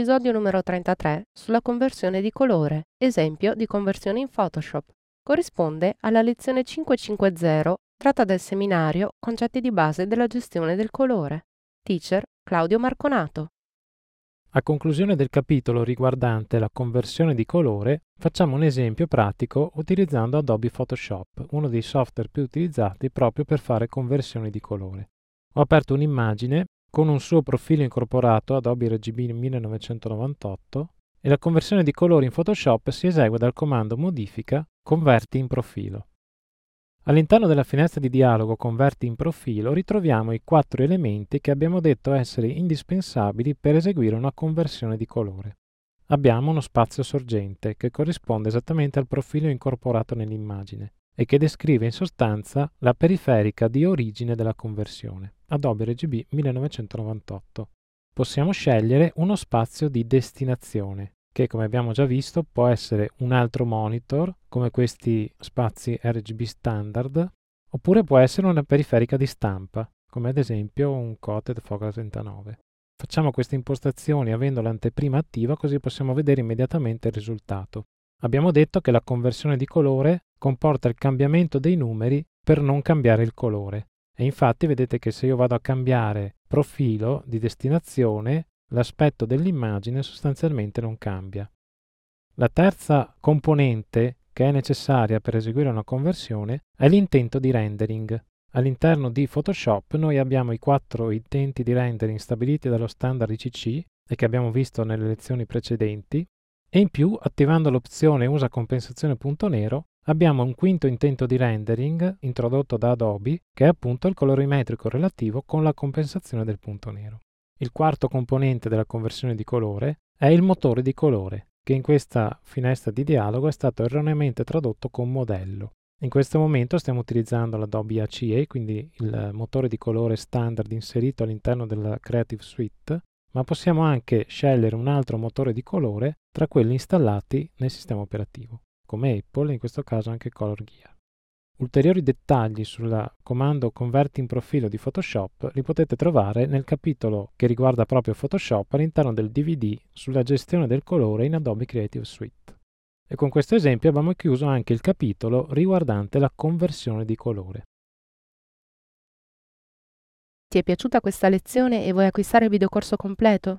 Episodio numero 33 sulla conversione di colore, esempio di conversione in Photoshop. Corrisponde alla lezione 550 tratta del seminario Concetti di base della gestione del colore. Teacher Claudio Marconato. A conclusione del capitolo riguardante la conversione di colore, facciamo un esempio pratico utilizzando Adobe Photoshop, uno dei software più utilizzati proprio per fare conversioni di colore. Ho aperto un'immagine con un suo profilo incorporato Adobe RGB 1998 e la conversione di colori in Photoshop si esegue dal comando modifica converti in profilo. All'interno della finestra di dialogo Converti in profilo ritroviamo i quattro elementi che abbiamo detto essere indispensabili per eseguire una conversione di colore. Abbiamo uno spazio sorgente che corrisponde esattamente al profilo incorporato nell'immagine e che descrive in sostanza la periferica di origine della conversione, Adobe RGB 1998. Possiamo scegliere uno spazio di destinazione, che come abbiamo già visto può essere un altro monitor, come questi spazi RGB standard, oppure può essere una periferica di stampa, come ad esempio un Coated Focus 39. Facciamo queste impostazioni avendo l'anteprima attiva così possiamo vedere immediatamente il risultato. Abbiamo detto che la conversione di colore comporta il cambiamento dei numeri per non cambiare il colore. E infatti vedete che se io vado a cambiare profilo di destinazione, l'aspetto dell'immagine sostanzialmente non cambia. La terza componente che è necessaria per eseguire una conversione è l'intento di rendering. All'interno di Photoshop noi abbiamo i quattro intenti di rendering stabiliti dallo standard ICC e che abbiamo visto nelle lezioni precedenti e in più, attivando l'opzione Usa compensazione punto nero, abbiamo un quinto intento di rendering introdotto da Adobe, che è appunto il colorimetrico relativo con la compensazione del punto nero. Il quarto componente della conversione di colore è il motore di colore, che in questa finestra di dialogo è stato erroneamente tradotto con modello. In questo momento stiamo utilizzando l'Adobe ACE, quindi il motore di colore standard inserito all'interno della Creative Suite, ma possiamo anche scegliere un altro motore di colore tra quelli installati nel sistema operativo, come Apple e in questo caso anche Color Gear. Ulteriori dettagli sul comando converti in profilo di Photoshop li potete trovare nel capitolo che riguarda proprio Photoshop all'interno del DVD sulla gestione del colore in Adobe Creative Suite. E con questo esempio abbiamo chiuso anche il capitolo riguardante la conversione di colore. Ti è piaciuta questa lezione e vuoi acquistare il videocorso completo?